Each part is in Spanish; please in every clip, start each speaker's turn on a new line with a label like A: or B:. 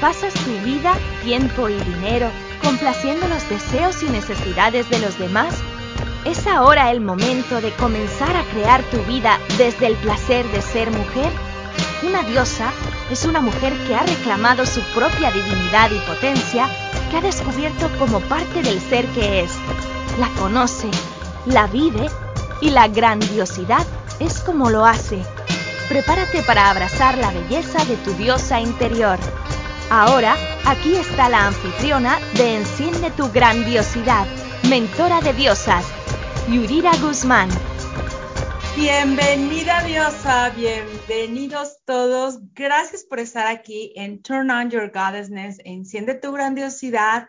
A: pasas tu vida, tiempo y dinero complaciendo los deseos y necesidades de los demás, ¿es ahora el momento de comenzar a crear tu vida desde el placer de ser mujer? Una diosa es una mujer que ha reclamado su propia divinidad y potencia, que ha descubierto como parte del ser que es. La conoce, la vive y la grandiosidad es como lo hace. Prepárate para abrazar la belleza de tu diosa interior. Ahora, aquí está la anfitriona de Enciende tu grandiosidad, mentora de diosas, Yurira Guzmán.
B: Bienvenida diosa, bienvenidos todos. Gracias por estar aquí en Turn on Your Goddessness, Enciende tu grandiosidad.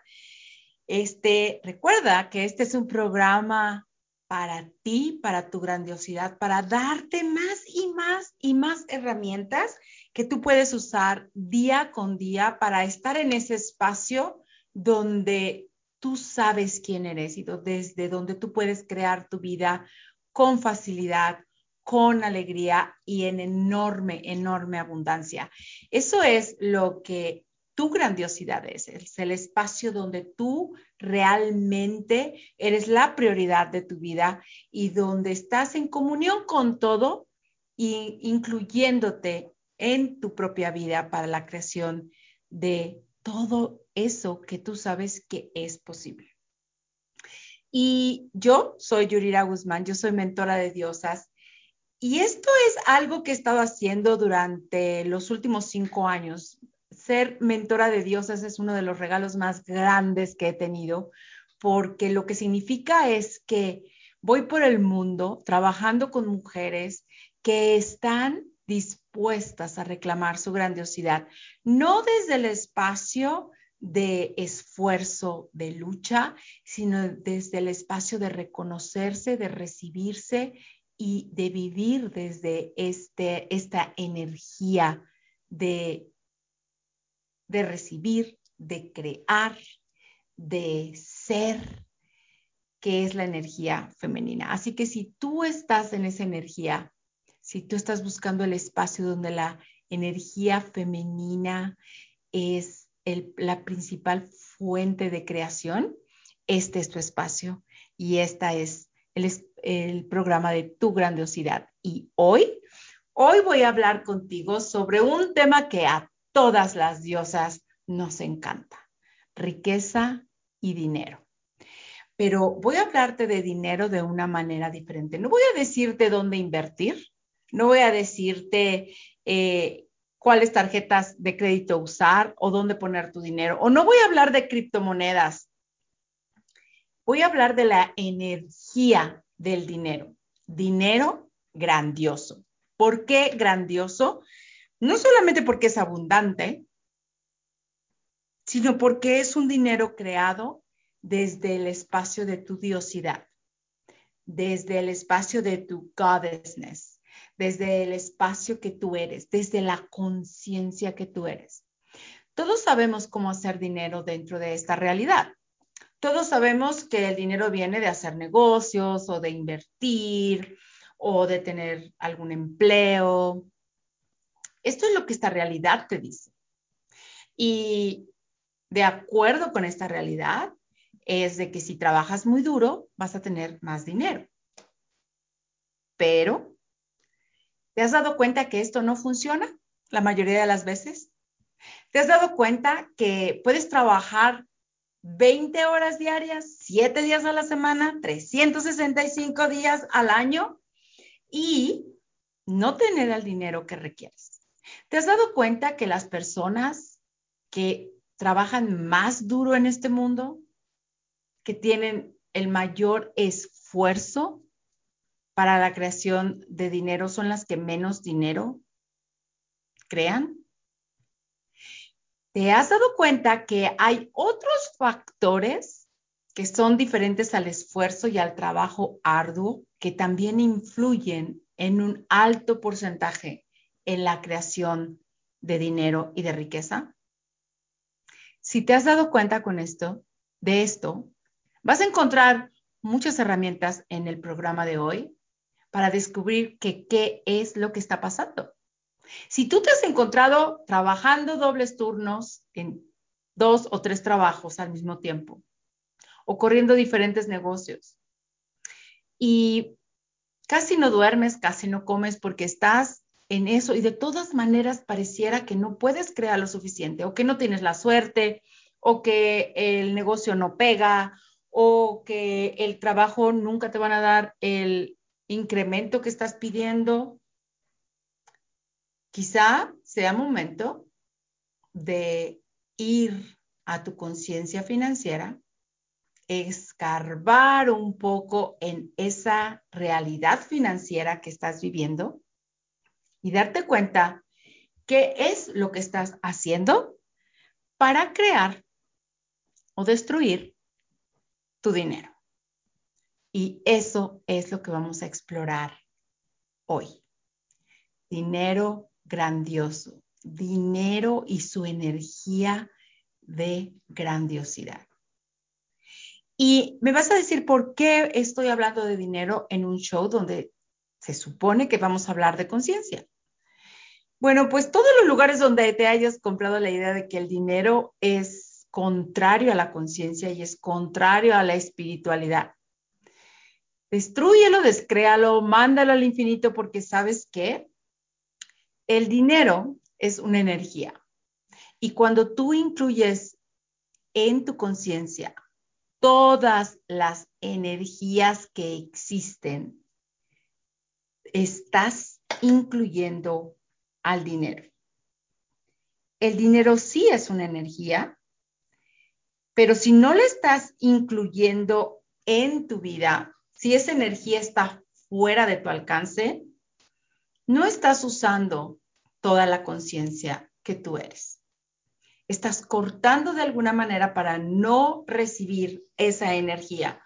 B: Este, recuerda que este es un programa para ti, para tu grandiosidad, para darte más y más y más herramientas que tú puedes usar día con día para estar en ese espacio donde tú sabes quién eres y desde donde tú puedes crear tu vida con facilidad, con alegría y en enorme, enorme abundancia. Eso es lo que tu grandiosidad es, es el espacio donde tú realmente eres la prioridad de tu vida y donde estás en comunión con todo, incluyéndote en tu propia vida para la creación de todo eso que tú sabes que es posible. Y yo soy Yurira Guzmán, yo soy mentora de diosas. Y esto es algo que he estado haciendo durante los últimos cinco años. Ser mentora de diosas es uno de los regalos más grandes que he tenido, porque lo que significa es que voy por el mundo trabajando con mujeres que están dispuestas a reclamar su grandiosidad, no desde el espacio de esfuerzo, de lucha, sino desde el espacio de reconocerse, de recibirse y de vivir desde este, esta energía de, de recibir, de crear, de ser, que es la energía femenina. Así que si tú estás en esa energía, si tú estás buscando el espacio donde la energía femenina es la principal fuente de creación, este es tu espacio y esta es el, el programa de tu grandiosidad. Y hoy, hoy voy a hablar contigo sobre un tema que a todas las diosas nos encanta, riqueza y dinero pero voy a hablarte de dinero de una manera diferente. No voy a decirte dónde invertir, no voy a decirte eh, cuáles tarjetas de crédito usar o dónde poner tu dinero. O no voy a hablar de criptomonedas. Voy a hablar de la energía del dinero. Dinero grandioso. ¿Por qué grandioso? No solamente porque es abundante, sino porque es un dinero creado desde el espacio de tu diosidad, desde el espacio de tu goddessness desde el espacio que tú eres, desde la conciencia que tú eres. Todos sabemos cómo hacer dinero dentro de esta realidad. Todos sabemos que el dinero viene de hacer negocios o de invertir o de tener algún empleo. Esto es lo que esta realidad te dice. Y de acuerdo con esta realidad, es de que si trabajas muy duro, vas a tener más dinero. Pero ¿Te has dado cuenta que esto no funciona la mayoría de las veces? ¿Te has dado cuenta que puedes trabajar 20 horas diarias, 7 días a la semana, 365 días al año y no tener el dinero que requieres? ¿Te has dado cuenta que las personas que trabajan más duro en este mundo, que tienen el mayor esfuerzo, para la creación de dinero son las que menos dinero crean? ¿Te has dado cuenta que hay otros factores que son diferentes al esfuerzo y al trabajo arduo que también influyen en un alto porcentaje en la creación de dinero y de riqueza? Si te has dado cuenta con esto, de esto, vas a encontrar muchas herramientas en el programa de hoy para descubrir qué es lo que está pasando. Si tú te has encontrado trabajando dobles turnos en dos o tres trabajos al mismo tiempo o corriendo diferentes negocios y casi no duermes, casi no comes porque estás en eso y de todas maneras pareciera que no puedes crear lo suficiente o que no tienes la suerte o que el negocio no pega o que el trabajo nunca te van a dar el incremento que estás pidiendo, quizá sea momento de ir a tu conciencia financiera, escarbar un poco en esa realidad financiera que estás viviendo y darte cuenta qué es lo que estás haciendo para crear o destruir tu dinero. Y eso es lo que vamos a explorar hoy. Dinero grandioso, dinero y su energía de grandiosidad. Y me vas a decir por qué estoy hablando de dinero en un show donde se supone que vamos a hablar de conciencia. Bueno, pues todos los lugares donde te hayas comprado la idea de que el dinero es contrario a la conciencia y es contrario a la espiritualidad. Destrúyelo, descréalo, mándalo al infinito porque sabes que el dinero es una energía. Y cuando tú incluyes en tu conciencia todas las energías que existen, estás incluyendo al dinero. El dinero sí es una energía, pero si no le estás incluyendo en tu vida, si esa energía está fuera de tu alcance, no estás usando toda la conciencia que tú eres. Estás cortando de alguna manera para no recibir esa energía.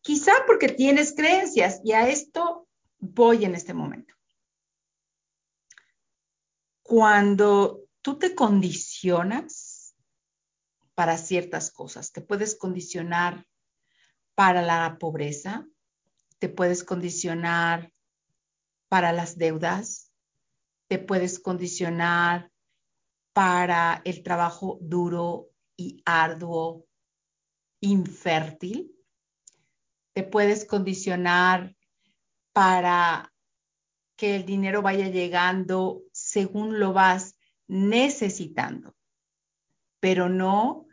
B: Quizá porque tienes creencias y a esto voy en este momento. Cuando tú te condicionas para ciertas cosas, te puedes condicionar para la pobreza, te puedes condicionar para las deudas, te puedes condicionar para el trabajo duro y arduo, infértil. Te puedes condicionar para que el dinero vaya llegando según lo vas necesitando, pero no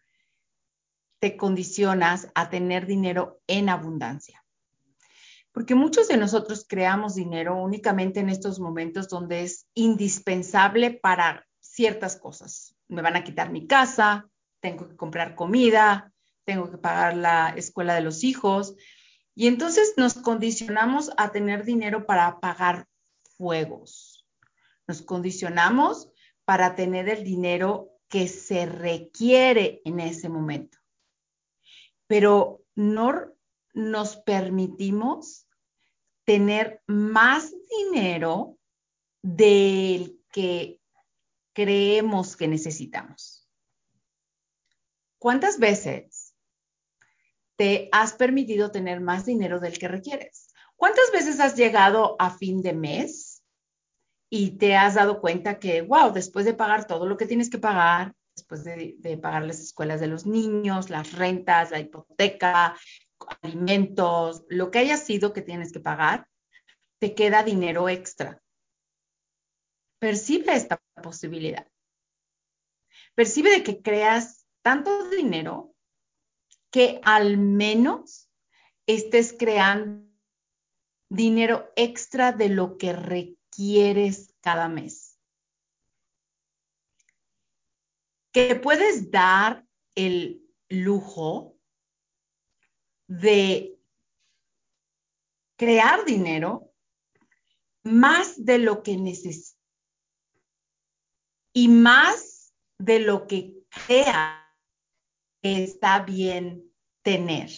B: te condicionas a tener dinero en abundancia. Porque muchos de nosotros creamos dinero únicamente en estos momentos donde es indispensable para ciertas cosas. Me van a quitar mi casa, tengo que comprar comida, tengo que pagar la escuela de los hijos. Y entonces nos condicionamos a tener dinero para pagar fuegos. Nos condicionamos para tener el dinero que se requiere en ese momento. Pero no nos permitimos tener más dinero del que creemos que necesitamos. ¿Cuántas veces te has permitido tener más dinero del que requieres? ¿Cuántas veces has llegado a fin de mes y te has dado cuenta que, wow, después de pagar todo lo que tienes que pagar, después de, de pagar las escuelas de los niños, las rentas, la hipoteca, alimentos, lo que haya sido que tienes que pagar, te queda dinero extra. Percibe esta posibilidad. Percibe de que creas tanto dinero que al menos estés creando dinero extra de lo que requieres cada mes. Que puedes dar el lujo de crear dinero más de lo que necesitas y más de lo que crea que está bien tener.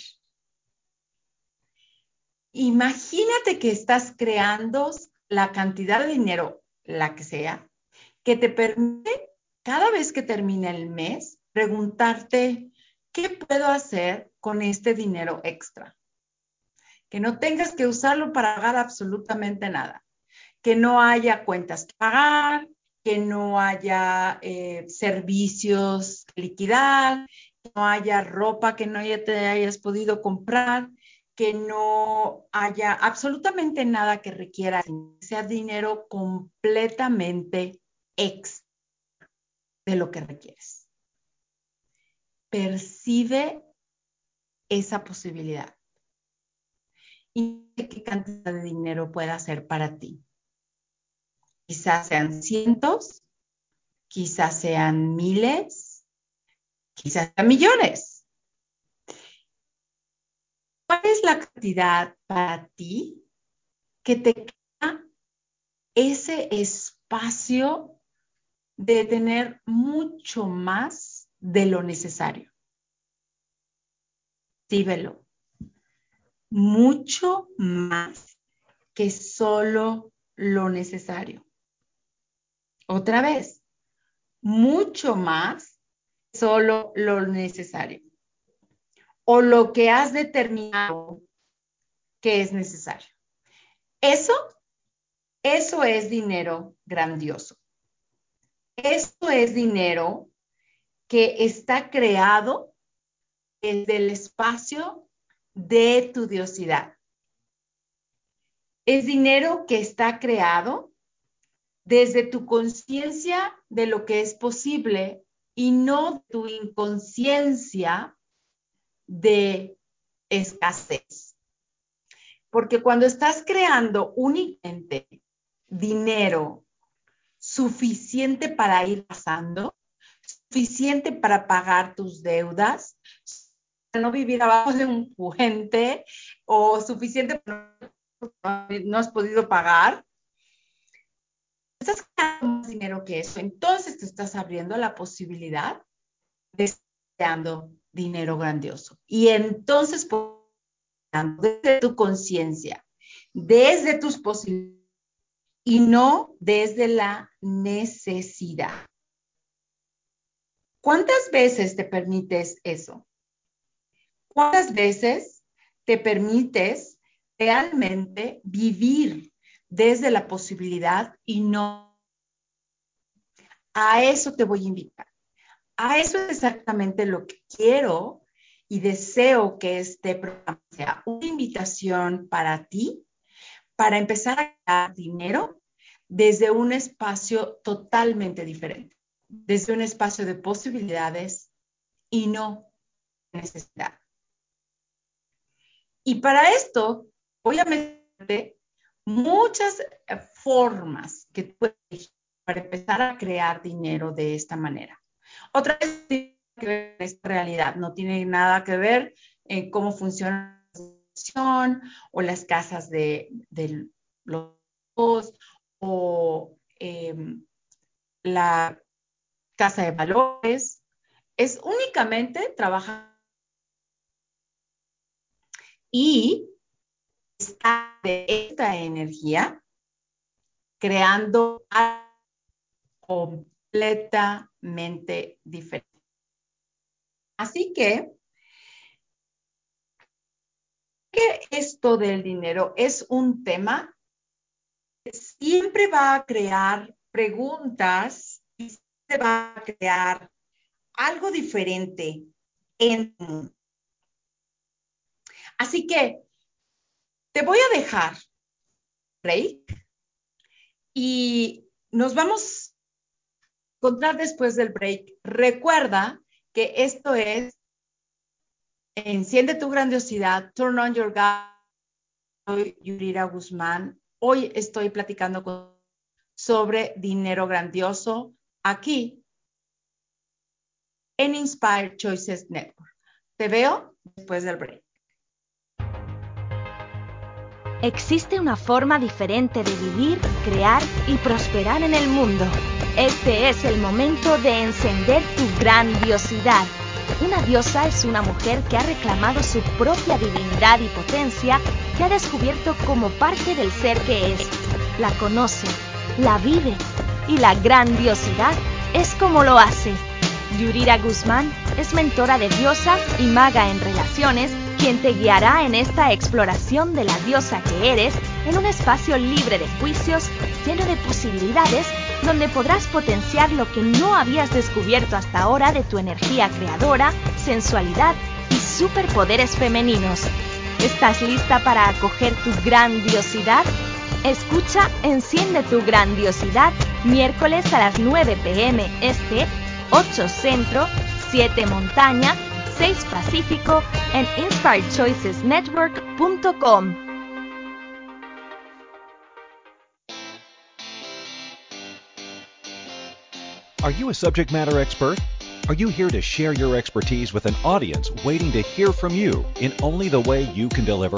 B: Imagínate que estás creando la cantidad de dinero, la que sea, que te permite cada vez que termine el mes preguntarte, ¿qué puedo hacer con este dinero extra? Que no tengas que usarlo para pagar absolutamente nada, que no haya cuentas que pagar, que no haya eh, servicios liquidar, que no haya ropa que no te hayas podido comprar, que no haya absolutamente nada que requiera, sea dinero completamente extra de lo que requieres. Percibe esa posibilidad. ¿Y qué cantidad de dinero puede hacer para ti? Quizás sean cientos, quizás sean miles, quizás sean millones. ¿Cuál es la cantidad para ti que te queda ese espacio de tener mucho más de lo necesario? Díbelo. Mucho más que solo lo necesario. Otra vez, mucho más que solo lo necesario. O lo que has determinado que es necesario. Eso, eso es dinero grandioso. Esto es dinero que está creado desde el espacio de tu diosidad. Es dinero que está creado desde tu conciencia de lo que es posible y no tu inconsciencia de escasez. Porque cuando estás creando únicamente dinero suficiente para ir pasando, suficiente para pagar tus deudas, no vivir abajo de un puente o suficiente para no has podido pagar, estás ganando más dinero que eso. Entonces te estás abriendo la posibilidad de estar dinero grandioso. Y entonces, desde tu conciencia, desde tus posibilidades, y no desde la necesidad. ¿Cuántas veces te permites eso? ¿Cuántas veces te permites realmente vivir desde la posibilidad y no... A eso te voy a invitar. A eso es exactamente lo que quiero y deseo que este programa sea una invitación para ti para empezar a ganar dinero desde un espacio totalmente diferente, desde un espacio de posibilidades y no de necesidad. Y para esto voy a meterte muchas eh, formas que puedes para empezar a crear dinero de esta manera. Otra vez, tiene que ver esta realidad, no tiene nada que ver en cómo funciona la o las casas de, los o em, la casa de valores. Es únicamente trabajar y está de esta energía creando algo completamente diferente. Así que, que esto del dinero es un tema que siempre va a crear preguntas se va a crear algo diferente en Así que te voy a dejar break y nos vamos a encontrar después del break. Recuerda que esto es Enciende tu grandiosidad, Turn on your God. Soy Yurira Guzmán. Hoy estoy platicando con, sobre dinero grandioso aquí en Inspire Choices Network. Te veo después del break.
A: Existe una forma diferente de vivir, crear y prosperar en el mundo. Este es el momento de encender tu grandiosidad. Una diosa es una mujer que ha reclamado su propia divinidad y potencia, que ha descubierto como parte del ser que es. La conoce, la vive y la grandiosidad es como lo hace. Yurira Guzmán es mentora de diosa y maga en relaciones quien te guiará en esta exploración de la diosa que eres en un espacio libre de juicios, lleno de posibilidades donde podrás potenciar lo que no habías descubierto hasta ahora de tu energía creadora, sensualidad y superpoderes femeninos. ¿Estás lista para acoger tu grandiosidad? Escucha Enciende tu grandiosidad miércoles a las 9 pm este, 8 centro, 7 montaña, 6 pacífico en inspiredchoicesnetwork.com.
C: Are you a subject matter expert? Are you here to share your expertise with an audience waiting to hear from you in only the way you can deliver?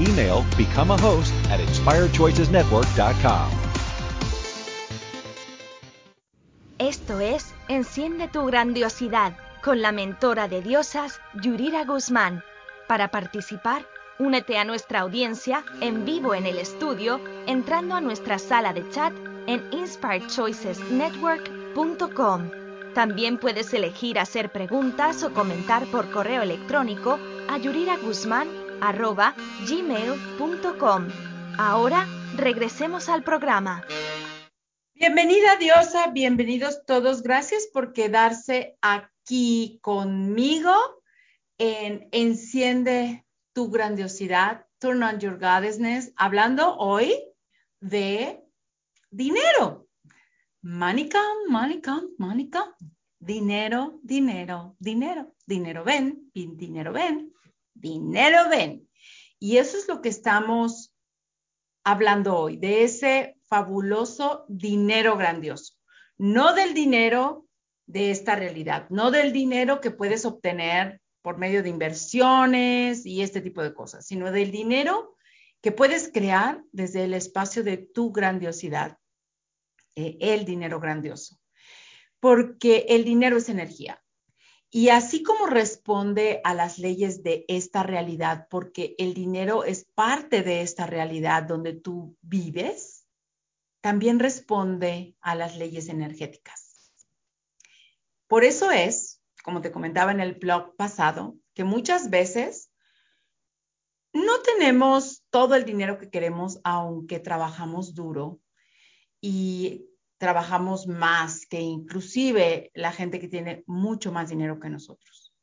C: Email become a host at inspiredchoicesnetwork.com.
A: Esto es Enciende tu grandiosidad con la mentora de diosas Yurira Guzmán. Para participar, únete a nuestra audiencia en vivo en el estudio entrando a nuestra sala de chat en inspiredchoicesnetwork.com. También puedes elegir hacer preguntas o comentar por correo electrónico a yuriraguzmán.gmail.com. Ahora regresemos al programa.
B: Bienvenida diosa, bienvenidos todos. Gracias por quedarse aquí conmigo en Enciende tu grandiosidad, Turn on your goddessness, hablando hoy de dinero. Money come, money come, money come. Dinero, dinero, dinero. Dinero ven, dinero ven, dinero ven. Y eso es lo que estamos hablando hoy, de ese fabuloso dinero grandioso. No del dinero de esta realidad, no del dinero que puedes obtener por medio de inversiones y este tipo de cosas, sino del dinero que puedes crear desde el espacio de tu grandiosidad, eh, el dinero grandioso. Porque el dinero es energía. Y así como responde a las leyes de esta realidad, porque el dinero es parte de esta realidad donde tú vives, también responde a las leyes energéticas. Por eso es, como te comentaba en el blog pasado, que muchas veces no tenemos todo el dinero que queremos, aunque trabajamos duro y trabajamos más que inclusive la gente que tiene mucho más dinero que nosotros.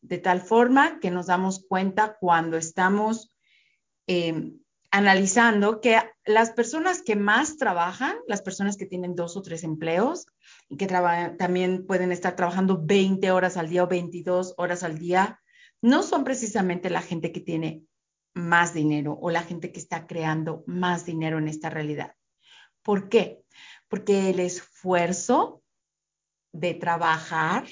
B: De tal forma que nos damos cuenta cuando estamos eh, analizando que las personas que más trabajan, las personas que tienen dos o tres empleos y que también pueden estar trabajando 20 horas al día o 22 horas al día, no son precisamente la gente que tiene más dinero o la gente que está creando más dinero en esta realidad. ¿Por qué? Porque el esfuerzo de trabajar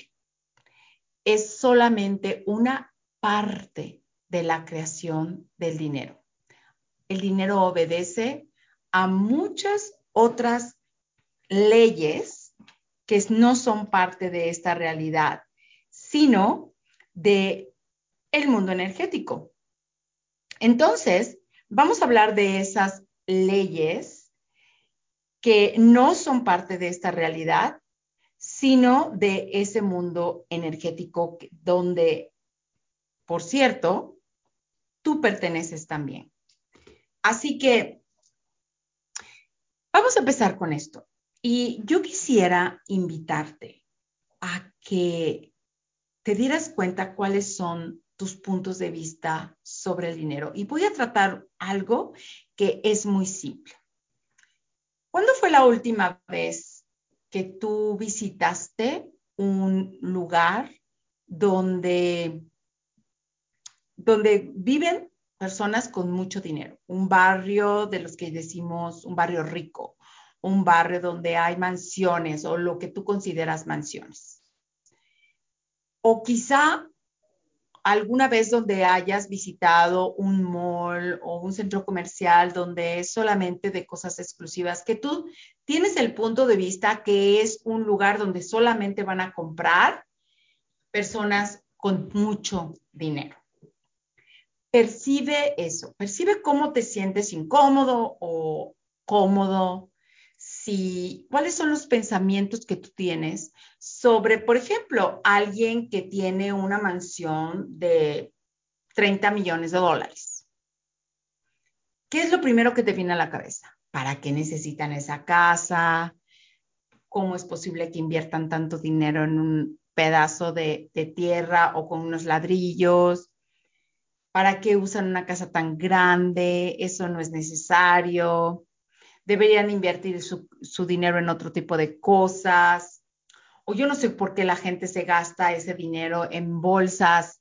B: es solamente una parte de la creación del dinero. El dinero obedece a muchas otras leyes que no son parte de esta realidad, sino de el mundo energético. Entonces, vamos a hablar de esas leyes que no son parte de esta realidad, sino de ese mundo energético donde, por cierto, tú perteneces también. Así que vamos a empezar con esto. Y yo quisiera invitarte a que te dieras cuenta cuáles son tus puntos de vista sobre el dinero. Y voy a tratar algo que es muy simple. ¿Cuándo fue la última vez que tú visitaste un lugar donde, donde viven personas con mucho dinero? Un barrio de los que decimos un barrio rico, un barrio donde hay mansiones o lo que tú consideras mansiones. O quizá alguna vez donde hayas visitado un mall o un centro comercial donde es solamente de cosas exclusivas, que tú tienes el punto de vista que es un lugar donde solamente van a comprar personas con mucho dinero. Percibe eso, percibe cómo te sientes incómodo o cómodo, si, cuáles son los pensamientos que tú tienes sobre, por ejemplo, alguien que tiene una mansión de 30 millones de dólares. ¿Qué es lo primero que te viene a la cabeza? ¿Para qué necesitan esa casa? ¿Cómo es posible que inviertan tanto dinero en un pedazo de, de tierra o con unos ladrillos? ¿Para qué usan una casa tan grande? Eso no es necesario deberían invertir su, dinero en otro tipo de cosas. O yo no sé por qué la gente se gasta ese dinero en bolsas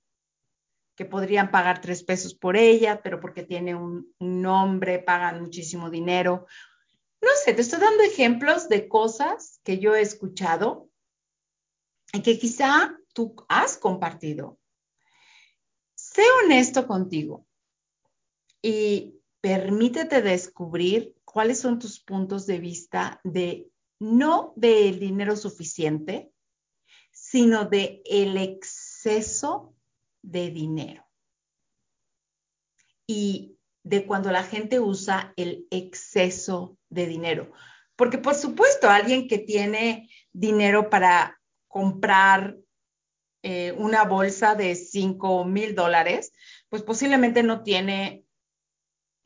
B: que podrían pagar tres pesos por ella, pero porque tiene un, un nombre, pagan muchísimo dinero. No sé, te estoy dando ejemplos de cosas que yo he escuchado y que quizá tú has compartido. Sé honesto contigo y permítete descubrir cuáles son tus puntos de vista de no del dinero suficiente, sino de el exceso de dinero. Y de cuando la gente usa el exceso de dinero. Porque por supuesto, alguien que tiene dinero para comprar eh, una bolsa de 5 mil dólares, pues posiblemente no tiene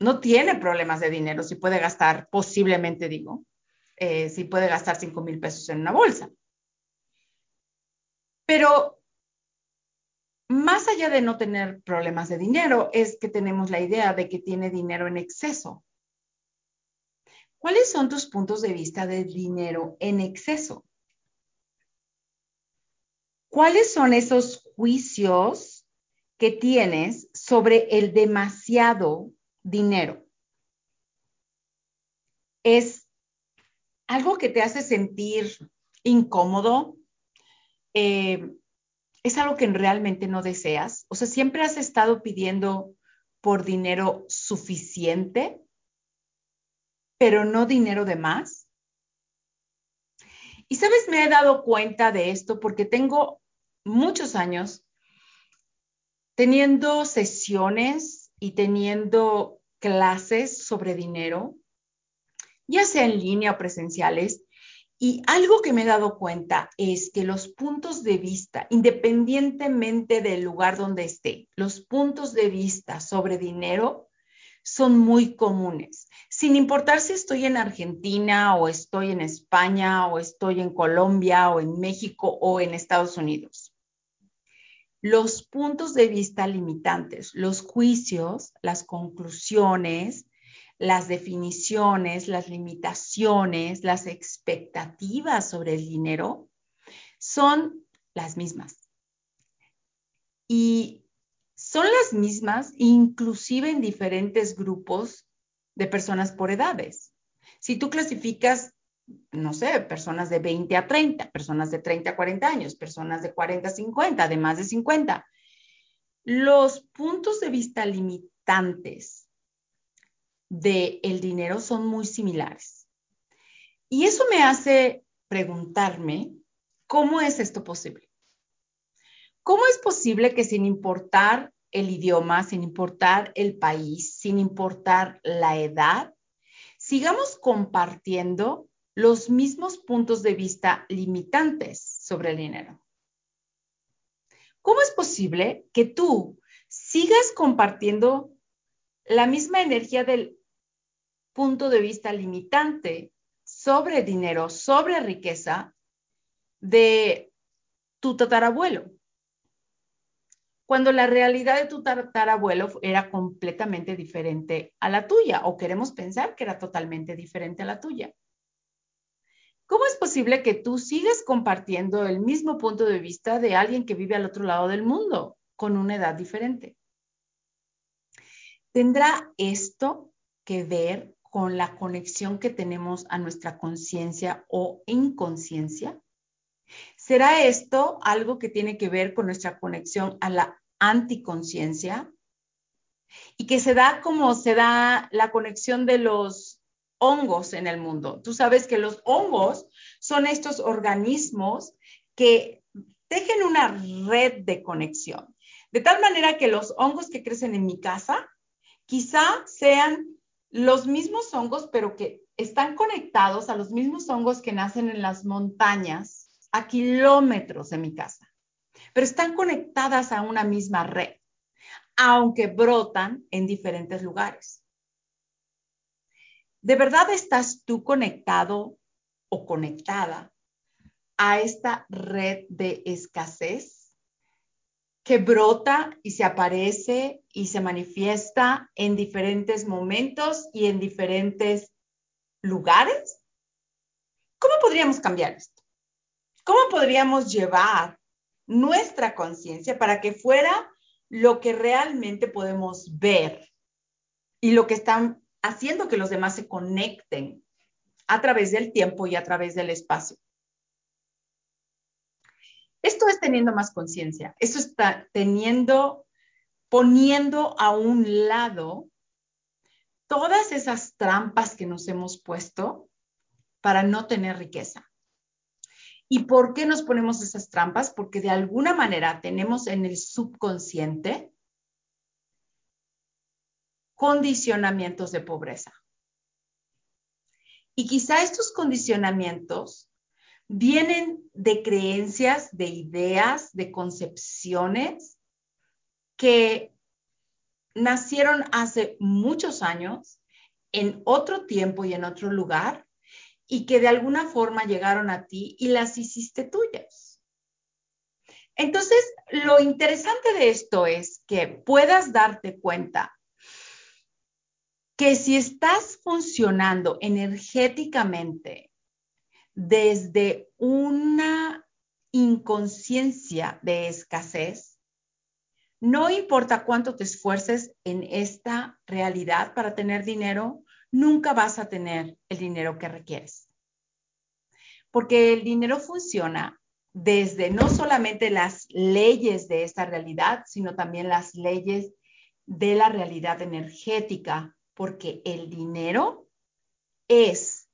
B: no tiene problemas de dinero, si puede gastar, posiblemente digo, eh, si puede gastar 5 mil pesos en una bolsa. Pero más allá de no tener problemas de dinero, es que tenemos la idea de que tiene dinero en exceso. ¿Cuáles son tus puntos de vista de dinero en exceso? ¿Cuáles son esos juicios que tienes sobre el demasiado dinero. Es algo que te hace sentir incómodo, eh, es algo que realmente no deseas. O sea, siempre has estado pidiendo por dinero suficiente, pero no dinero de más. Y sabes, me he dado cuenta de esto porque tengo muchos años teniendo sesiones y teniendo clases sobre dinero, ya sea en línea o presenciales. Y algo que me he dado cuenta es que los puntos de vista, independientemente del lugar donde esté, los puntos de vista sobre dinero son muy comunes, sin importar si estoy en Argentina o estoy en España o estoy en Colombia o en México o en Estados Unidos los puntos de vista limitantes, los juicios, las conclusiones, las definiciones, las limitaciones, las expectativas sobre el dinero son las mismas. Y son las mismas inclusive en diferentes grupos de personas por edades. Si tú clasificas no sé, personas de 20 a 30, personas de 30 a 40 años, personas de 40 a 50, de más de 50. Los puntos de vista limitantes del el dinero son muy similares. Y eso me hace preguntarme, ¿cómo es esto posible? ¿Cómo es posible que sin importar el idioma, sin importar el país, sin importar la edad, sigamos compartiendo los mismos puntos de vista limitantes sobre el dinero. ¿Cómo es posible que tú sigas compartiendo la misma energía del punto de vista limitante sobre dinero, sobre riqueza de tu tatarabuelo? Cuando la realidad de tu tatarabuelo era completamente diferente a la tuya, o queremos pensar que era totalmente diferente a la tuya. ¿Cómo es posible que tú sigas compartiendo el mismo punto de vista de alguien que vive al otro lado del mundo con una edad diferente? ¿Tendrá esto que ver con la conexión que tenemos a nuestra conciencia o inconsciencia? ¿Será esto algo que tiene que ver con nuestra conexión a la anticonciencia y que se da como se da la conexión de los hongos en el mundo. Tú sabes que los hongos son estos organismos que tejen una red de conexión. De tal manera que los hongos que crecen en mi casa quizá sean los mismos hongos, pero que están conectados a los mismos hongos que nacen en las montañas a kilómetros de mi casa, pero están conectadas a una misma red, aunque brotan en diferentes lugares. ¿De verdad estás tú conectado o conectada a esta red de escasez que brota y se aparece y se manifiesta en diferentes momentos y en diferentes lugares? ¿Cómo podríamos cambiar esto? ¿Cómo podríamos llevar nuestra conciencia para que fuera lo que realmente podemos ver y lo que están haciendo que los demás se conecten a través del tiempo y a través del espacio? Esto es teniendo más conciencia, eso está teniendo, poniendo a un lado todas esas trampas que nos hemos puesto para no tener riqueza. ¿Y por qué nos ponemos esas trampas? Porque de alguna manera tenemos en el subconsciente condicionamientos de pobreza. Y quizá estos condicionamientos vienen de creencias, de ideas, de concepciones que nacieron hace muchos años, en otro tiempo y en otro lugar, y que de alguna forma llegaron a ti y las hiciste tuyas. Entonces, lo interesante de esto es que puedas darte cuenta que si estás funcionando energéticamente desde una inconsciencia de escasez, no importa cuánto te esfuerces en esta realidad para tener dinero, nunca vas a tener el dinero que requieres. Porque el dinero funciona desde no solamente las leyes de esta realidad, sino también las leyes de la realidad energética, porque el dinero es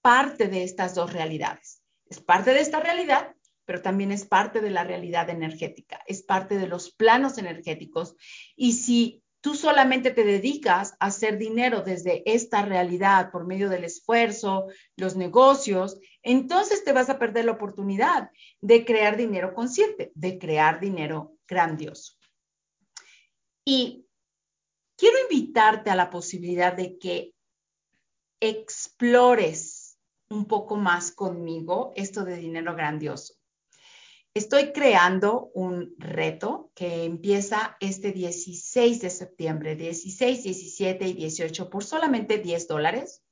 B: parte de estas dos realidades. Es parte de esta realidad, pero también es parte de la realidad energética, es parte de los planos energéticos. Y si tú solamente te dedicas a hacer dinero desde esta realidad por medio del esfuerzo, los negocios, entonces te vas a perder la oportunidad de crear dinero consciente, de crear dinero grandioso. Y quiero invitarte a la posibilidad de que explores un poco más conmigo esto de dinero grandioso. Estoy creando un reto que empieza este 16 de septiembre, 16, 17 y 18 por solamente 10 dólares.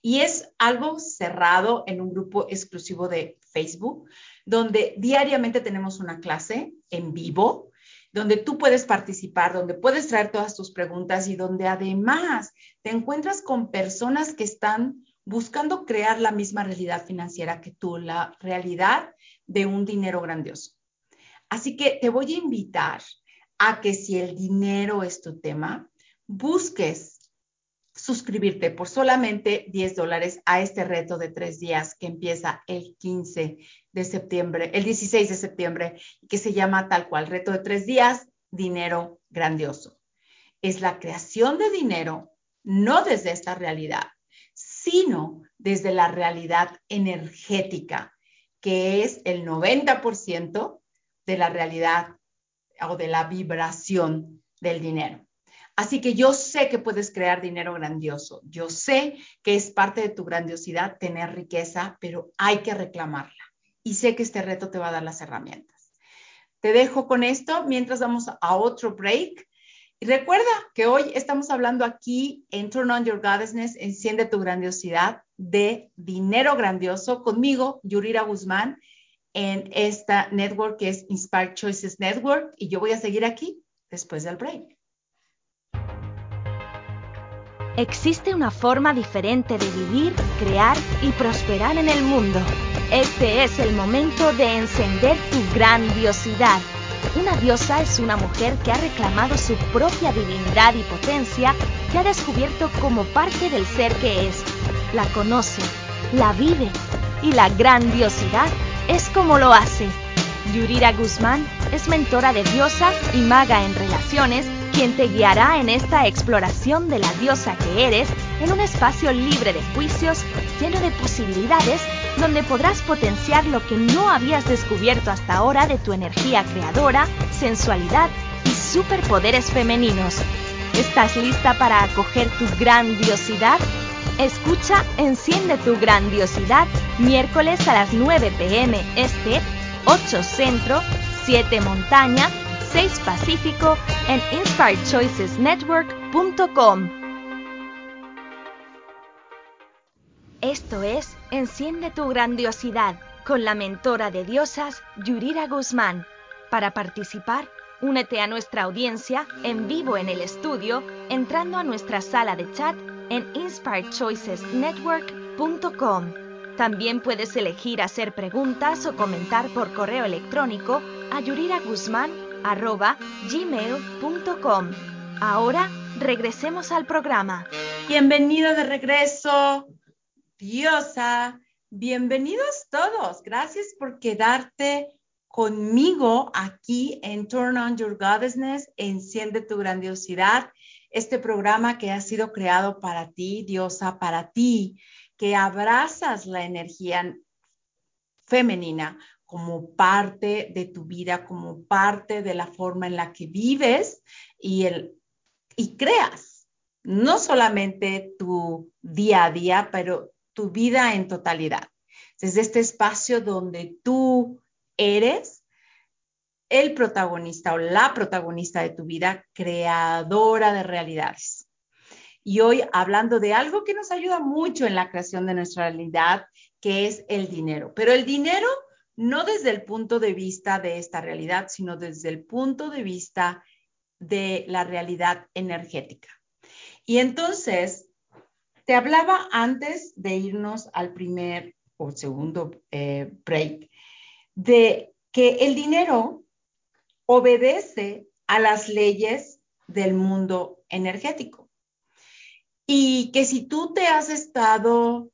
B: Y es algo cerrado en un grupo exclusivo de Facebook, donde diariamente tenemos una clase en vivo donde tú puedes participar, donde puedes traer todas tus preguntas y donde además te encuentras con personas que están buscando crear la misma realidad financiera que tú, la realidad de un dinero grandioso. Así que te voy a invitar a que si el dinero es tu tema, busques suscribirte por solamente 10 dólares a este reto de tres días que empieza el 15 de septiembre, el 16 de septiembre, que se llama tal cual, reto de tres días, dinero grandioso. Es la creación de dinero, no desde esta realidad, sino desde la realidad energética, que es el 90% de la realidad o de la vibración del dinero. Así que yo sé que puedes crear dinero grandioso. Yo sé que es parte de tu grandiosidad tener riqueza, pero hay que reclamarla. Y sé que este reto te va a dar las herramientas. Te dejo con esto mientras vamos a otro break. Y recuerda que hoy estamos hablando aquí en Turn On Your Goddessness, Enciende tu Grandiosidad de Dinero Grandioso conmigo, Yurira Guzmán, en esta network que es Inspired Choices Network. Y yo voy a seguir aquí después del break.
A: Existe una forma diferente de vivir, crear y prosperar en el mundo. Este es el momento de encender tu grandiosidad. Una diosa es una mujer que ha reclamado su propia divinidad y potencia, que ha descubierto como parte del ser que es. La conoce, la vive y la grandiosidad es como lo hace. Yurira Guzmán es mentora de diosa y maga en relaciones, quien te guiará en esta exploración de la diosa que eres en un espacio libre de juicios, lleno de posibilidades, donde podrás potenciar lo que no habías descubierto hasta ahora de tu energía creadora, sensualidad y superpoderes femeninos. ¿Estás lista para acoger tu grandiosidad? Escucha Enciende tu grandiosidad miércoles a las 9 pm este, 8 centro, 7 montaña, 6 pacífico en inspiredchoicesnetwork.com. Esto es Enciende tu grandiosidad con la mentora de diosas Yurira Guzmán. Para participar, únete a nuestra audiencia en vivo en el estudio entrando a nuestra sala de chat en inspiredchoicesnetwork.com. También puedes elegir hacer preguntas o comentar por correo electrónico a yuriraguzman.gmail.com. Ahora regresemos al programa.
B: Bienvenido de regreso, diosa. Bienvenidos todos. Gracias por quedarte conmigo aquí en Turn On Your Goddessness, Enciende tu Grandiosidad, este programa que ha sido creado para ti, diosa, para ti, que abrazas la energía femenina como parte de tu vida, como parte de la forma en la que vives y, y creas, no solamente tu día a día, pero tu vida en totalidad. Desde este espacio donde tú eres el protagonista o la protagonista de tu vida, creadora de realidades. Y hoy hablando de algo que nos ayuda mucho en la creación de nuestra realidad, que es el dinero. Pero el dinero no desde el punto de vista de esta realidad, sino desde el punto de vista de la realidad energética. Y entonces, te hablaba antes de irnos al primer o segundo eh, break, de que el dinero obedece a las leyes del mundo energético. Y que si tú te has estado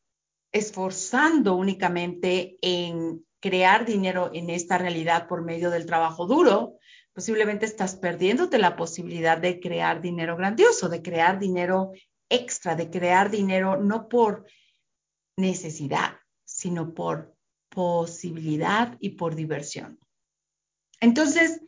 B: esforzando únicamente en crear dinero en esta realidad por medio del trabajo duro, posiblemente estás perdiéndote la posibilidad de crear dinero grandioso, de crear dinero extra, de crear dinero no por necesidad, sino por posibilidad y por diversión. Entonces,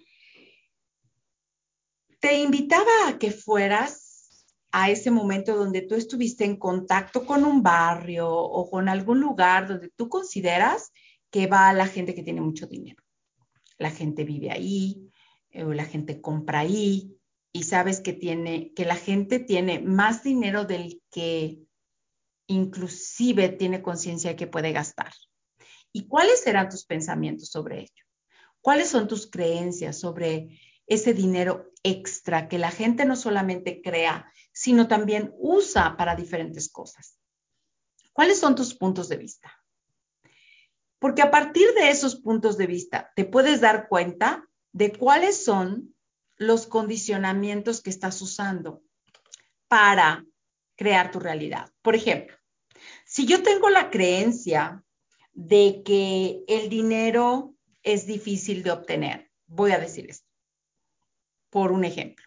B: te invitaba a que fueras a ese momento donde tú estuviste en contacto con un barrio o con algún lugar donde tú consideras que va la gente que tiene mucho dinero. La gente vive ahí, eh, la gente compra ahí, y sabes que tiene, que la gente tiene más dinero del que inclusive tiene conciencia que puede gastar. ¿Y cuáles serán tus pensamientos sobre ello? ¿Cuáles son tus creencias sobre ese dinero extra que la gente no solamente crea, sino también usa para diferentes cosas. ¿Cuáles son tus puntos de vista? Porque a partir de esos puntos de vista te puedes dar cuenta de cuáles son los condicionamientos que estás usando para crear tu realidad. Por ejemplo, si yo tengo la creencia de que el dinero es difícil de obtener, voy a decir esto por un ejemplo.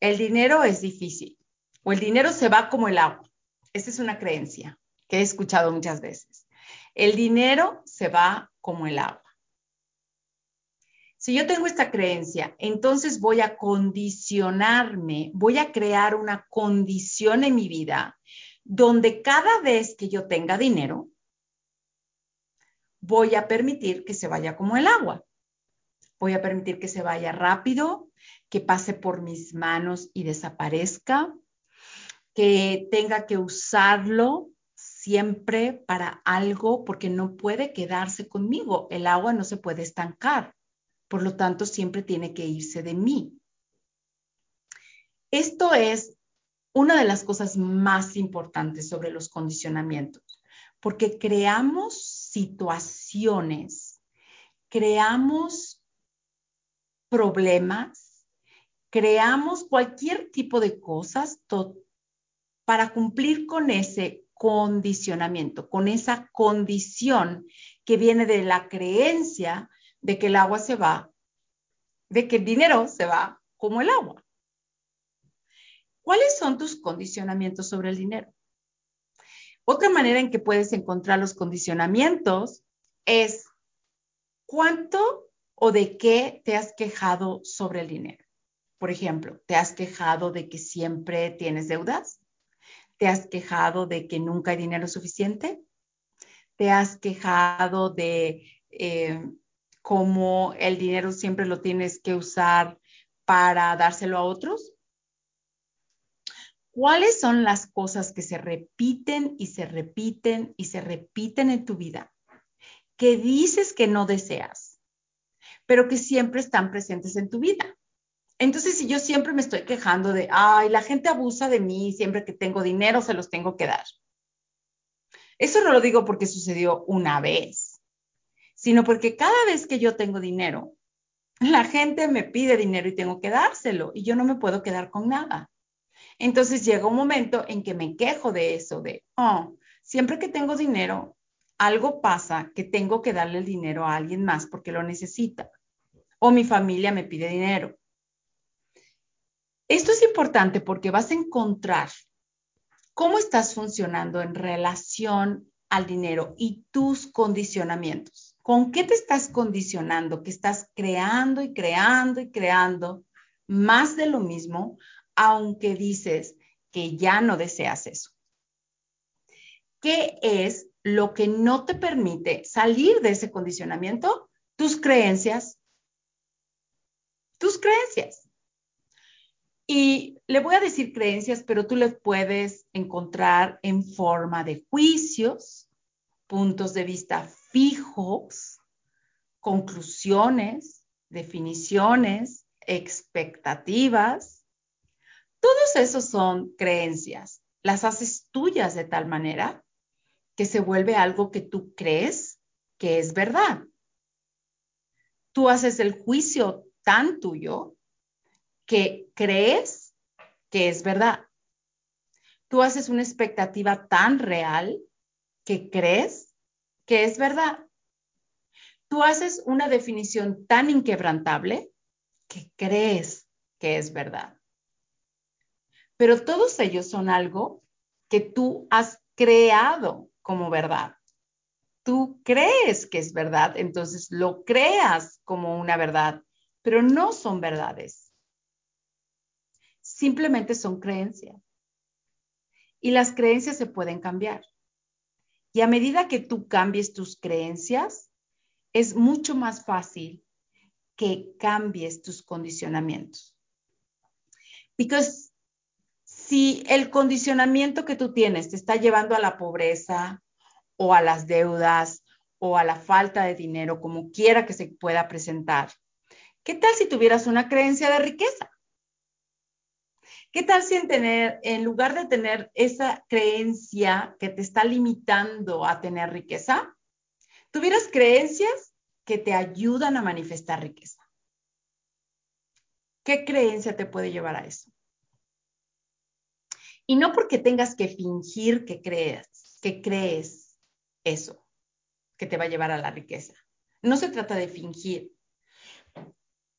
B: El dinero es difícil o el dinero se va como el agua. Esa es una creencia que he escuchado muchas veces. El dinero se va como el agua. Si yo tengo esta creencia, entonces voy a condicionarme, voy a crear una condición en mi vida donde cada vez que yo tenga dinero, voy a permitir que se vaya como el agua. Voy a permitir que se vaya rápido, que pase por mis manos y desaparezca, que tenga que usarlo siempre para algo porque no puede quedarse conmigo. El agua no se puede estancar. Por lo tanto, siempre tiene que irse de mí. Esto es una de las cosas más importantes sobre los condicionamientos, porque creamos situaciones, creamos problemas, creamos cualquier tipo de cosas para cumplir con ese condicionamiento, con esa condición que viene de la creencia de que el agua se va, de que el dinero se va como el agua. ¿Cuáles son tus condicionamientos sobre el dinero? Otra manera en que puedes encontrar los condicionamientos es cuánto o de qué te has quejado sobre el dinero. Por ejemplo, ¿te has quejado de que siempre tienes deudas? ¿Te has quejado de que nunca hay dinero suficiente? ¿Te has quejado de eh, cómo el dinero siempre lo tienes que usar para dárselo a otros? ¿Cuáles son las cosas que se repiten y se repiten y se repiten en tu vida? Que dices que no deseas, pero que siempre están presentes en tu vida. Entonces, si yo siempre me estoy quejando de, ay, la gente abusa de mí, siempre que tengo dinero se los tengo que dar. Eso no lo digo porque sucedió una vez, sino porque cada vez que yo tengo dinero, la gente me pide dinero y tengo que dárselo y yo no me puedo quedar con nada. Entonces llega un momento en que me quejo de eso, de, oh, siempre que tengo dinero, algo pasa que tengo que darle el dinero a alguien más porque lo necesita. O mi familia me pide dinero. Esto es importante porque vas a encontrar cómo estás funcionando en relación al dinero y tus condicionamientos. ¿Con qué te estás condicionando? Que estás creando y creando y creando más de lo mismo aunque dices que ya no deseas eso. ¿Qué es lo que no te permite salir de ese condicionamiento? Tus creencias. Tus creencias. Y le voy a decir creencias, pero tú le puedes encontrar en forma de juicios, puntos de vista fijos, conclusiones, definiciones, expectativas, todos esos son creencias. Las haces tuyas de tal manera que se vuelve algo que tú crees que es verdad. Tú haces el juicio tan tuyo que crees que es verdad. Tú haces una expectativa tan real que crees que es verdad. Tú haces una definición tan inquebrantable que crees que es verdad pero todos ellos son algo que tú has creado como verdad. Tú crees que es verdad, entonces lo creas como una verdad, pero no son verdades. Simplemente son creencias. Y las creencias se pueden cambiar. Y a medida que tú cambies tus creencias, es mucho más fácil que cambies tus condicionamientos. Because si el condicionamiento que tú tienes te está llevando a la pobreza o a las deudas o a la falta de dinero, como quiera que se pueda presentar, ¿qué tal si tuvieras una creencia de riqueza? ¿Qué tal si en, tener, en lugar de tener esa creencia que te está limitando a tener riqueza, tuvieras creencias que te ayudan a manifestar riqueza? ¿Qué creencia te puede llevar a eso? Y no porque tengas que fingir que crees, que crees eso, que te va a llevar a la riqueza. No se trata de fingir.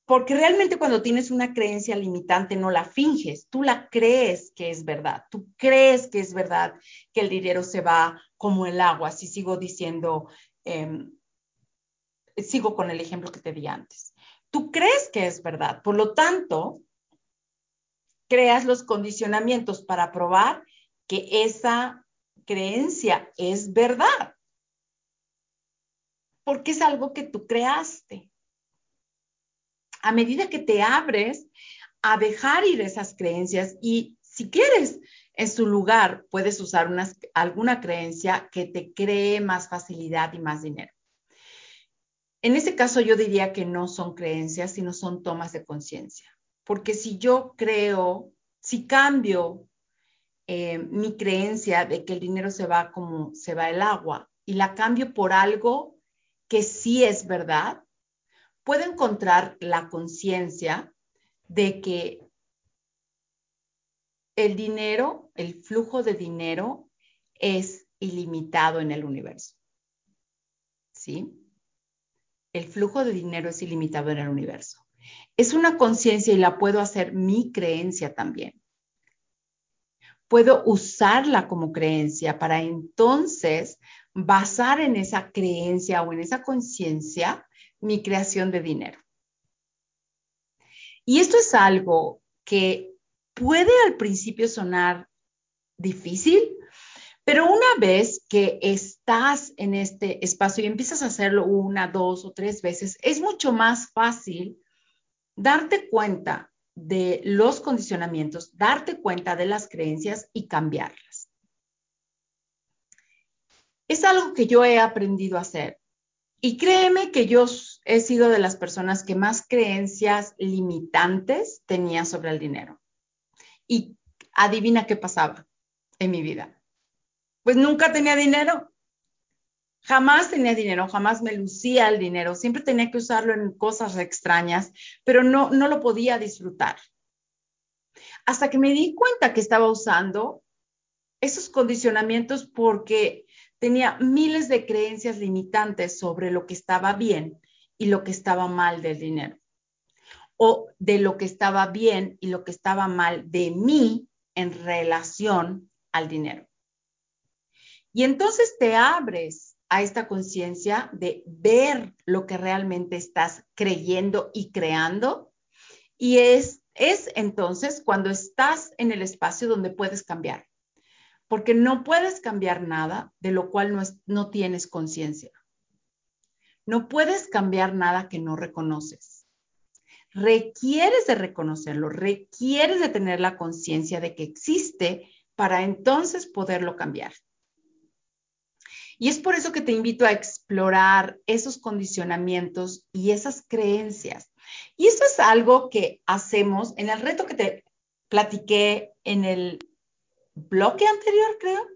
B: Porque realmente cuando tienes una creencia limitante no la finges, tú la crees que es verdad, tú crees que es verdad que el dinero se va como el agua, si sigo diciendo, em, sigo con el ejemplo que te di antes. Tú crees que es verdad, por lo tanto, creas los condicionamientos para probar que esa creencia es verdad. Porque es algo que tú creaste. A medida que te abres a dejar ir esas creencias y si quieres, en su lugar puedes usar alguna creencia que te cree más facilidad y más dinero. En ese caso yo diría que no son creencias, sino son tomas de conciencia porque si yo creo, si cambio eh, mi creencia de que el dinero se va como se va el agua y la cambio por algo que sí es verdad, puedo encontrar la conciencia de que el dinero, el flujo de dinero es ilimitado en el universo. ¿Sí? El flujo de dinero es ilimitado en el universo. Es una conciencia y la puedo hacer mi creencia también. Puedo usarla como creencia para entonces basar en esa creencia o en esa conciencia mi creación de dinero. Y esto es algo que puede al principio sonar difícil, pero una vez que estás en este espacio y empiezas a hacerlo una, dos o tres veces, es mucho más fácil darte cuenta de los condicionamientos, darte cuenta de las creencias y cambiarlas. Es algo que yo he aprendido a hacer. Y créeme que yo he sido de las personas que más creencias limitantes tenía sobre el dinero. Y adivina qué pasaba en mi vida. Pues nunca tenía dinero. Jamás tenía dinero, jamás me lucía el dinero, siempre tenía que usarlo en cosas extrañas, pero no, no lo podía disfrutar. Hasta que me di cuenta que estaba usando esos condicionamientos porque tenía miles de creencias limitantes sobre lo que estaba bien y lo que estaba mal del dinero, o de lo que estaba bien y lo que estaba mal de mí en relación al dinero. Y entonces te abres a esta conciencia de ver lo que realmente estás creyendo y creando. Y es, es entonces cuando estás en el espacio donde puedes cambiar, porque no puedes cambiar nada de lo cual no, no tienes conciencia. No puedes cambiar nada que no reconoces. Requieres de reconocerlo, requieres de tener la conciencia de que existe para entonces poderlo cambiar. Y es por eso que te invito a explorar esos condicionamientos y esas creencias. Y eso es algo que hacemos en el reto que te platiqué en el bloque anterior, creo,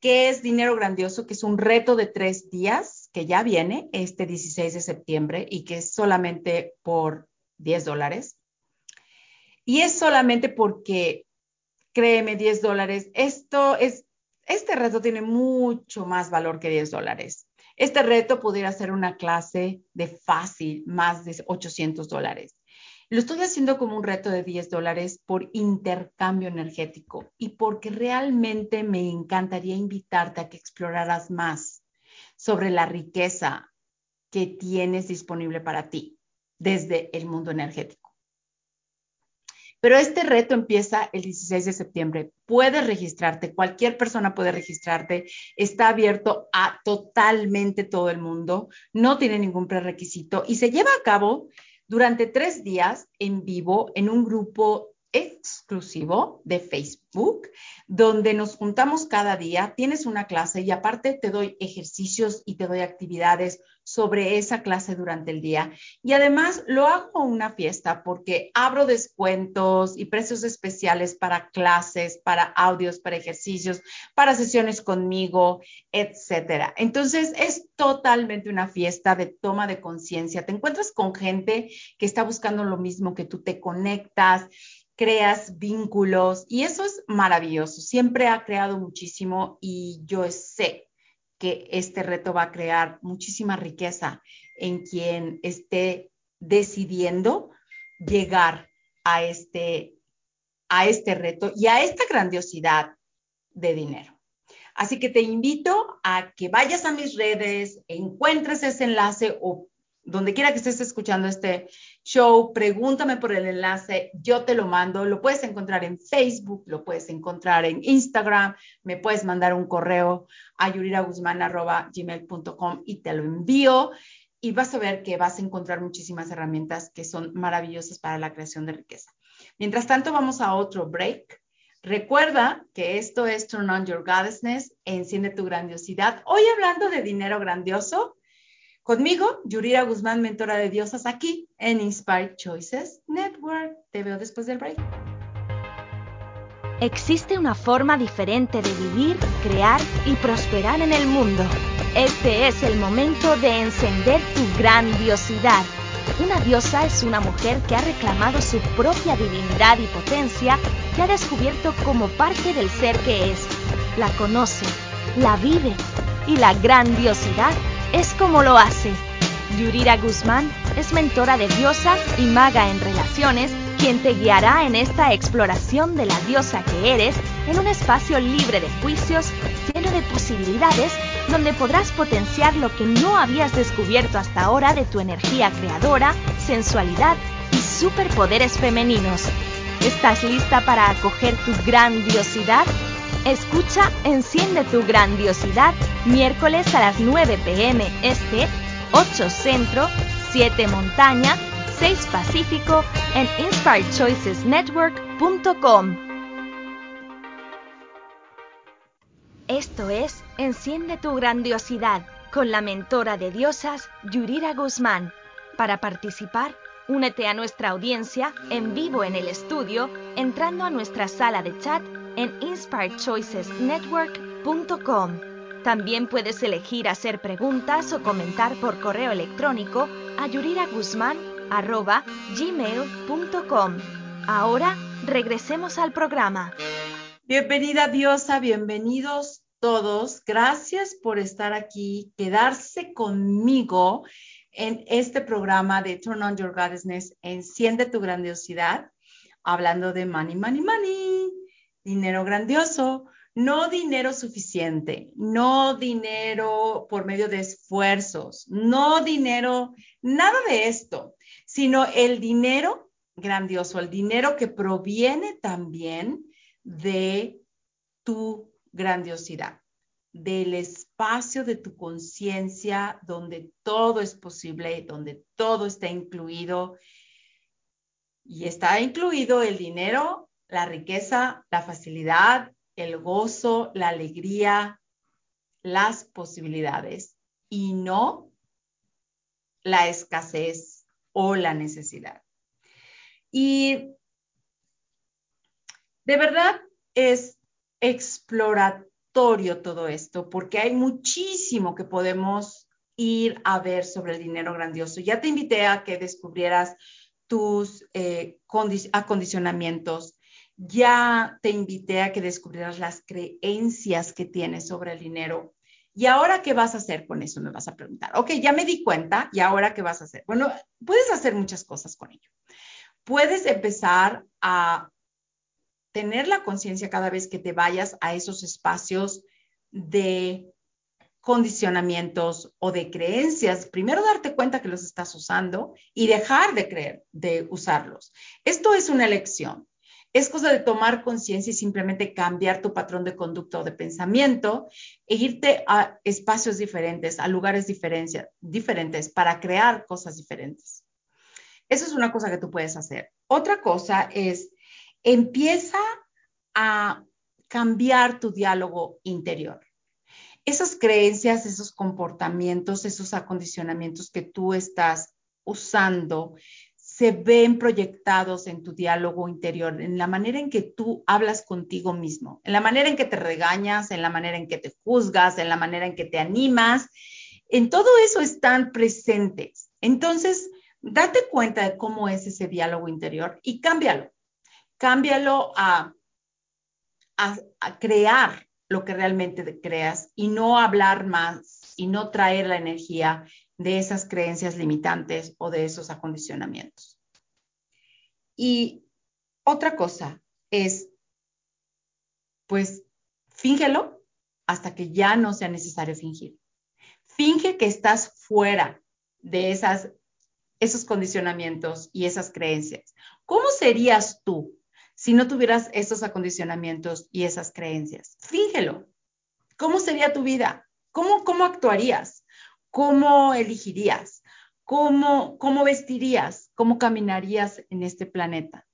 B: que es Dinero Grandioso, que es un reto de tres días que ya viene este 16 de septiembre y que es solamente por 10 dólares. Y es solamente porque, créeme, 10 dólares, esto es este reto tiene mucho más valor que 10 dólares. Este reto pudiera ser una clase de fácil, más de 800 dólares. Lo estoy haciendo como un reto de 10 dólares por intercambio energético y porque realmente me encantaría invitarte a que exploraras más sobre la riqueza que tienes disponible para ti desde el mundo energético. Pero este reto empieza el 16 de septiembre. Puedes registrarte, cualquier persona puede registrarte. Está abierto a totalmente todo el mundo, no tiene ningún prerequisito y se lleva a cabo durante tres días en vivo en un grupo exclusivo de Facebook, donde nos juntamos cada día, tienes una clase y aparte te doy ejercicios y te doy actividades sobre esa clase durante el día. Y además lo hago una fiesta porque abro descuentos y precios especiales para clases, para audios, para ejercicios, para sesiones conmigo, etcétera. Entonces es totalmente una fiesta de toma de conciencia. Te encuentras con gente que está buscando lo mismo que tú, te conectas creas vínculos y eso es maravilloso. Siempre ha creado muchísimo y yo sé que este reto va a crear muchísima riqueza en quien esté decidiendo llegar a este, a este reto y a esta grandiosidad de dinero. Así que te invito a que vayas a mis redes, encuentres ese enlace o donde quiera que estés escuchando este show, pregúntame por el enlace, yo te lo mando, lo puedes encontrar en Facebook, lo puedes encontrar en Instagram, me puedes mandar un correo a yuriraguzman.gmail.com y te lo envío y vas a ver que vas a encontrar muchísimas herramientas que son maravillosas para la creación de riqueza. Mientras tanto, vamos a otro break. Recuerda que esto es Turn On Your Goddessness, enciende tu grandiosidad. Hoy hablando de dinero grandioso, Conmigo, Yurira Guzmán, mentora de diosas, aquí en Inspired Choices Network. Te veo después del break.
A: Existe una forma diferente de vivir, crear y prosperar en el mundo. Este es el momento de encender tu grandiosidad. Una diosa es una mujer que ha reclamado su propia divinidad y potencia que ha descubierto como parte del ser que es. La conoce, la vive y la grandiosidad es como lo hace. Yurira Guzmán es mentora de diosa y maga en relaciones quien te guiará en esta exploración de la diosa que eres en un espacio libre de juicios, lleno de posibilidades, donde podrás potenciar lo que no habías descubierto hasta ahora de tu energía creadora, sensualidad y superpoderes femeninos. ¿Estás lista para acoger tu grandiosidad? Escucha Enciende tu grandiosidad miércoles a las 9 pm este, 8 centro, 7 montaña, 6 Pacífico en inspiredchoicesnetwork.com. Esto es Enciende tu grandiosidad con la mentora de diosas Yurira Guzmán. Para participar, únete a nuestra audiencia en vivo en el estudio entrando a nuestra sala de chat en inspiredchoicesnetwork.com. También puedes elegir hacer preguntas o comentar por correo electrónico a yuriraguzmán.com arroba gmail.com. Ahora regresemos al programa.
B: Bienvenida diosa, bienvenidos todos. Gracias por estar aquí, quedarse conmigo en este programa de Turn on Your Goddessness, Enciende tu grandiosidad, hablando de money, money, money, dinero grandioso, no dinero suficiente, no dinero por medio de esfuerzos, no dinero, nada de esto sino el dinero grandioso, el dinero que proviene también de tu grandiosidad, del espacio de tu conciencia donde todo es posible, donde todo está incluido. Y está incluido el dinero, la riqueza, la facilidad, el gozo, la alegría, las posibilidades y no la escasez o la necesidad. Y de verdad es exploratorio todo esto, porque hay muchísimo que podemos ir a ver sobre el dinero grandioso. Ya te invité a que descubrieras tus eh, acondicionamientos. Ya te invité a que descubrieras las creencias que tienes sobre el dinero. ¿Y ahora qué vas a hacer con eso? Me vas a preguntar. Ok, ya me di cuenta, ¿y ahora qué vas a hacer? Bueno, puedes hacer muchas cosas con ello. Puedes empezar a tener la conciencia cada vez que te vayas a esos espacios de condicionamientos o de creencias, primero darte cuenta que los estás usando y dejar de creer, de usarlos. Esto es una elección. Es cosa de tomar conciencia y simplemente cambiar tu patrón de conducta o de pensamiento e irte a espacios diferentes, a lugares diferentes para crear cosas diferentes. Eso es una cosa que tú puedes hacer. Otra cosa es, empieza a cambiar tu diálogo interior. Esas creencias, esos comportamientos, esos acondicionamientos que tú estás usando se ven proyectados en tu diálogo interior, en la manera en que tú hablas contigo mismo, en la manera en que te regañas, en la manera en que te juzgas, en la manera en que te animas. En todo eso están presentes. Entonces, date cuenta de cómo es ese diálogo interior y cámbialo. Cámbialo a, a, crear lo que realmente creas y no hablar más y no traer la energía de esas creencias limitantes o de esos acondicionamientos. Y otra cosa es, pues, fíngelo hasta que ya no sea necesario fingir. Finge que estás fuera de esas, esos condicionamientos y esas creencias. ¿Cómo serías tú si no tuvieras esos acondicionamientos y esas creencias? Fíngelo. ¿Cómo sería tu vida? ¿Cómo, cómo actuarías? ¿Cómo elegirías? ¿Cómo, ¿Cómo vestirías? ¿Cómo caminarías en este planeta?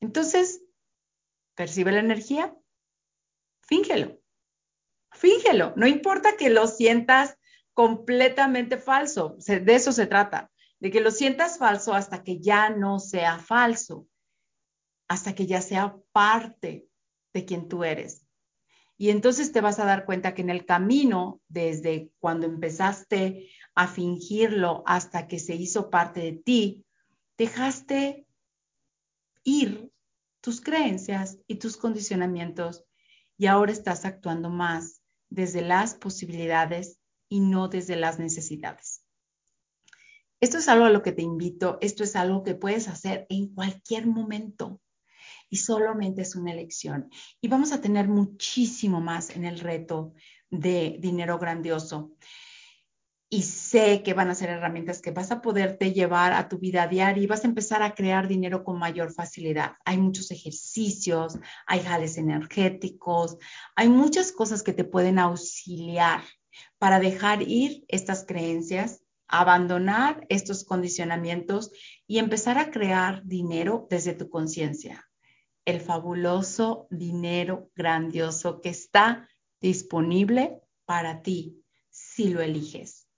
B: Entonces, percibe la energía, fíngelo, fíngelo. No importa que lo sientas completamente falso, de eso se trata, de que lo sientas falso hasta que ya no sea falso, hasta que ya sea parte de quien tú eres. Y entonces te vas a dar cuenta que en el camino, desde cuando empezaste a fingirlo hasta que se hizo parte de ti, dejaste ir tus creencias y tus condicionamientos y ahora estás actuando más desde las posibilidades y no desde las necesidades. Esto es algo a lo que te invito, esto es algo que puedes hacer en cualquier momento y solamente es una elección. Y vamos a tener muchísimo más en el reto de dinero grandioso y sé que van a ser herramientas que vas a poderte llevar a tu vida diaria y vas a empezar a crear dinero con mayor facilidad. Hay muchos ejercicios, hay jales energéticos, hay muchas cosas que te pueden auxiliar para dejar ir estas creencias, abandonar estos condicionamientos y empezar a crear dinero desde tu conciencia. El fabuloso dinero grandioso que está disponible para ti si lo eliges.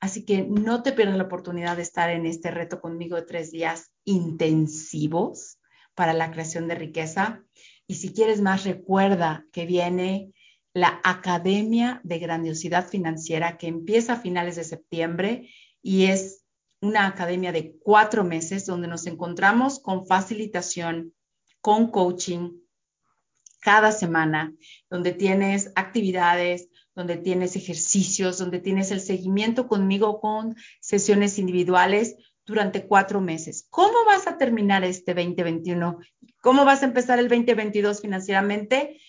B: Así que no te pierdas la oportunidad de estar en este reto conmigo de tres días intensivos para la creación de riqueza. Y si quieres más, recuerda que viene la Academia de Grandiosidad Financiera que empieza a finales de septiembre y es una academia de cuatro meses donde nos encontramos con facilitación, con coaching cada semana, donde tienes actividades, donde tienes ejercicios, donde tienes el seguimiento conmigo con sesiones individuales durante cuatro meses. ¿Cómo vas a terminar este 2021? ¿Cómo vas a empezar el 2022 financieramente?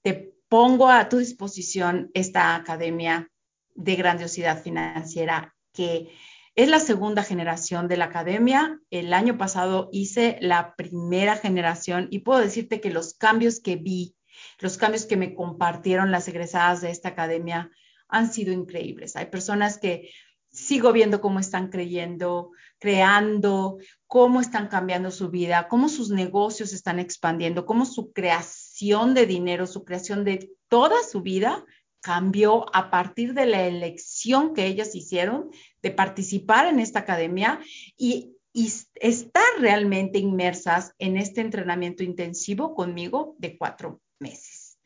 B: Te pongo a tu disposición esta academia de grandiosidad financiera que es la segunda generación de la academia. El año pasado hice la primera generación y puedo decirte que los cambios que vi los cambios que me compartieron las egresadas de esta academia han sido increíbles. Hay personas que sigo viendo cómo están creyendo, creando, cómo están cambiando su vida, cómo sus negocios están expandiendo, cómo su creación de dinero, su creación de toda su vida cambió a partir de la elección que ellas hicieron de participar en esta academia y, y estar realmente inmersas en este entrenamiento intensivo conmigo de cuatro meses.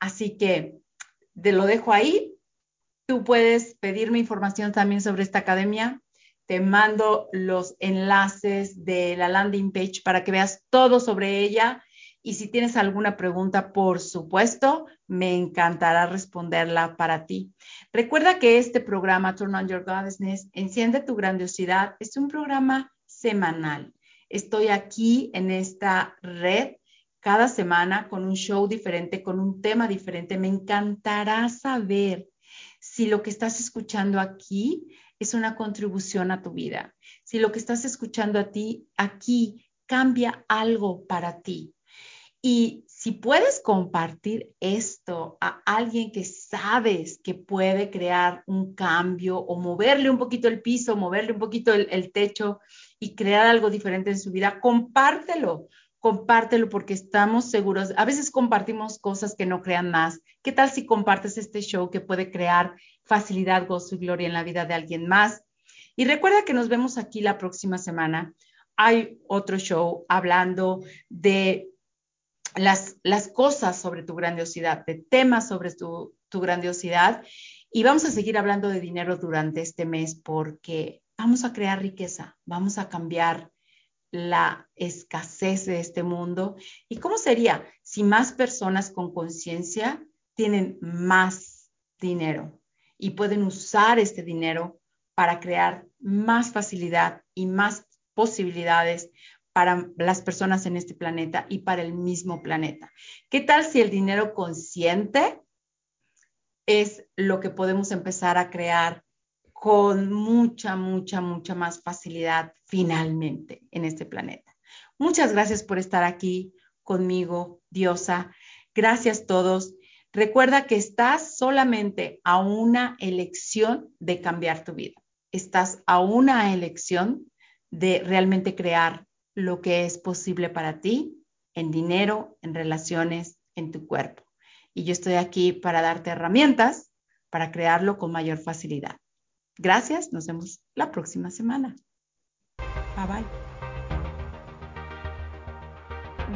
B: Así que te lo dejo ahí. Tú puedes pedirme información también sobre esta academia. Te mando los enlaces de la landing page para que veas todo sobre ella. Y si tienes alguna pregunta, por supuesto, me encantará responderla para ti. Recuerda que este programa, Turn on Your Goddessness, Enciende tu Grandiosidad, es un programa semanal. Estoy aquí en esta red cada semana con un show diferente, con un tema diferente. Me encantará saber si lo que estás escuchando aquí es una contribución a tu vida, si lo que estás escuchando a ti aquí cambia algo para ti. Y si puedes compartir esto a alguien que sabes que puede crear un cambio o moverle un poquito el piso, moverle un poquito el, techo y crear algo diferente en su vida, compártelo compártelo porque estamos seguros. A veces compartimos cosas que no crean más. ¿Qué tal si compartes este show que puede crear facilidad, gozo y gloria en la vida de alguien más? Y recuerda que nos vemos aquí la próxima semana. Hay otro show hablando de las, cosas sobre tu grandiosidad, de temas sobre tu, tu grandiosidad. Y vamos a seguir hablando de dinero durante este mes porque vamos a crear riqueza, vamos a cambiar la escasez de este mundo? ¿Y cómo sería si más personas con conciencia tienen más dinero y pueden usar este dinero para crear más facilidad y más posibilidades para las personas en este planeta y para el mismo planeta? ¿Qué tal si el dinero consciente es lo que podemos empezar a crear con mucha, mucha, mucha más facilidad finalmente en este planeta. Muchas gracias por estar aquí conmigo, diosa. Gracias todos. Recuerda que estás solamente a una elección de cambiar tu vida. Estás a una elección de realmente crear lo que es posible para ti en dinero, en relaciones, en tu cuerpo. Y yo estoy aquí para darte herramientas para crearlo con mayor facilidad. Gracias, nos vemos la próxima semana. Bye bye.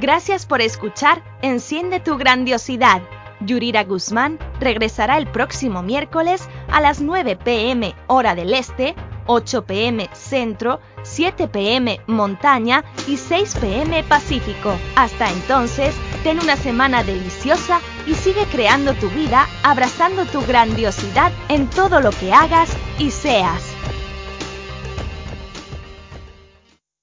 A: Gracias por escuchar Enciende tu grandiosidad. Yurira Guzmán regresará el próximo miércoles a las 9 pm hora del este, 8 pm centro, 7 pm montaña y 6 pm pacífico. Hasta entonces, ten una semana deliciosa y sigue creando tu vida abrazando tu grandiosidad en todo lo que hagas y seas.